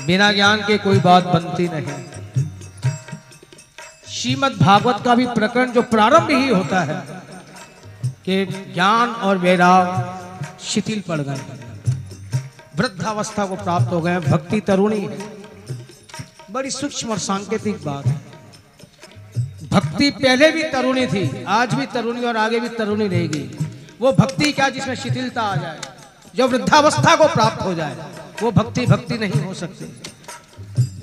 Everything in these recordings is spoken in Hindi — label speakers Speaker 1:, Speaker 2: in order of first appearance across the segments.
Speaker 1: बिना ज्ञान के कोई बात बनती नहीं। श्रीमद भागवत का भी प्रकरण जो प्रारंभ ही होता है, कि ज्ञान और वैराग शिथिल पड़ गए। वृद्धावस्था को प्राप्त हो गए, भक्ति तरुणी है। बड़ी सूक्ष्म और सांकेतिक बात है। भक्ति पहले भी तरुणी थी, आज भी तरुणी और आगे भी तरुणी रहेगी। वो भक्ति क्या जिसमें शिथिलता आ जाए, जो वृद्धावस्था को प्राप्त हो जाए। वो भक्ति भक्ति नहीं हो सकती।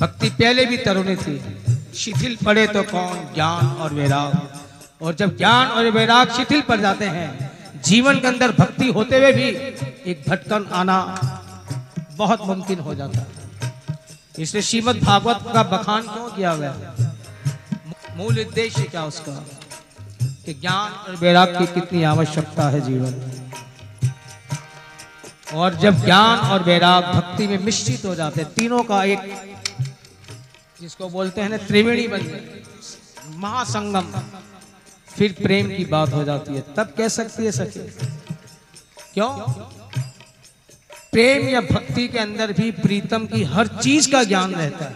Speaker 1: भक्ति पहले भी तरुणी थी। शिथिल पड़े तो कौन ज्ञान और वैराग? और जब ज्ञान और वैराग शिथिल पड़ जाते हैं, जीवन के अंदर भक्ति होते हुए भी एक भटकन आना बहुत मुमकिन हो जाता है। इसलिए श्रीमद भागवत का बखान क्यों किया गया मूल उद्देश्य क्या उसका? कि ज्ञान और वैराग की कितनी आवश्यकता है जीवन में। और जब ज्ञान और वैराग भक्ति में मिश्रित हो जाते हैं, तीनों का एक जिसको बोलते हैं ना, त्रिवेणी बन महासंगम। फिर प्रेम की बात हो जाती है। तब कह सकती है सखी, क्यों? प्रेम या भक्ति के अंदर भी प्रीतम की हर चीज़ का ज्ञान रहता है।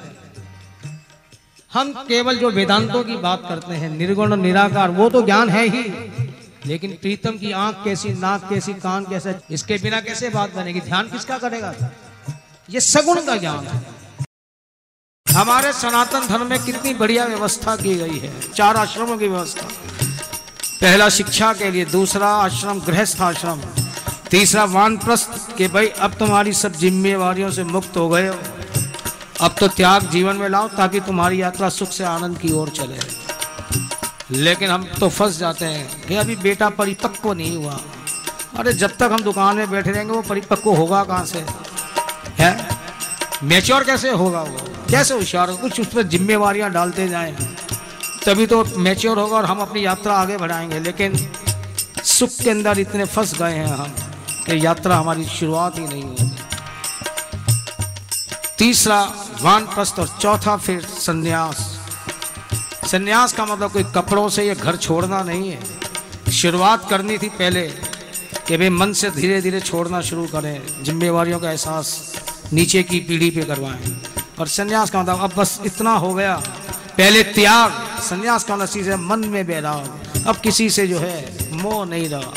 Speaker 1: हम केवल जो वेदांतों की बात करते हैं, निर्गुण और निराकार, वो तो ज्ञान है ही। लेकिन प्रीतम की आँख कैसी, नाक कैसी, कान कैसे, इसके बिना कैसे बात बनेगी? ध्यान किसका करेगा? ये सगुण का ज्ञान है। हमारे सनातन धर्म में कितनी बढ़िया व्यवस्था की गई है। चार आश्रमों की व्यवस्था। पहला शिक्षा के लिए, दूसरा आश्रम, गृहस्थ आश्रम। तीसरा वानप्रस्थ के, भाई, अब तुम्हारी सब जिम्मेवारियों से मुक्त हो गए हो। अब तो त्याग जीवन में लाओ ताकि तुम्हारी यात्रा सुख से आनंद की ओर चले। लेकिन हम तो फंस जाते हैं कि अभी बेटा परिपक्व नहीं हुआ। अरे जब तक हम दुकान में बैठे रहेंगे, वो परिपक्व होगा कहाँ से? है? मेच्योर कैसे होगा वो? कैसे होशियार हो कुछ उस पर जिम्मेवारियाँ डालते जाएँ। तभी तो मेच्योर होगा और हम अपनी यात्रा आगे बढ़ाएँगे। लेकिन सुख के अंदर इतने फंस गए हैं हम कि यात्रा हमारी शुरुआत ही नहीं हुई। तीसरा वानप्रस्थ और चौथा फिर संन्यास। संन्यास का मतलब कोई कपड़ों से ये घर छोड़ना नहीं है। शुरुआत करनी थी पहले कि भाई मन से धीरे धीरे छोड़ना शुरू करें, जिम्मेवारियों का एहसास नीचे की पीढ़ी पे करवाएँ। और संन्यास का मतलब अब बस इतना हो गया, पहले त्याग, संन्यास का मतलब चीज़ है, मन में बैराग। अब किसी से जो है, मोह नहीं रहा।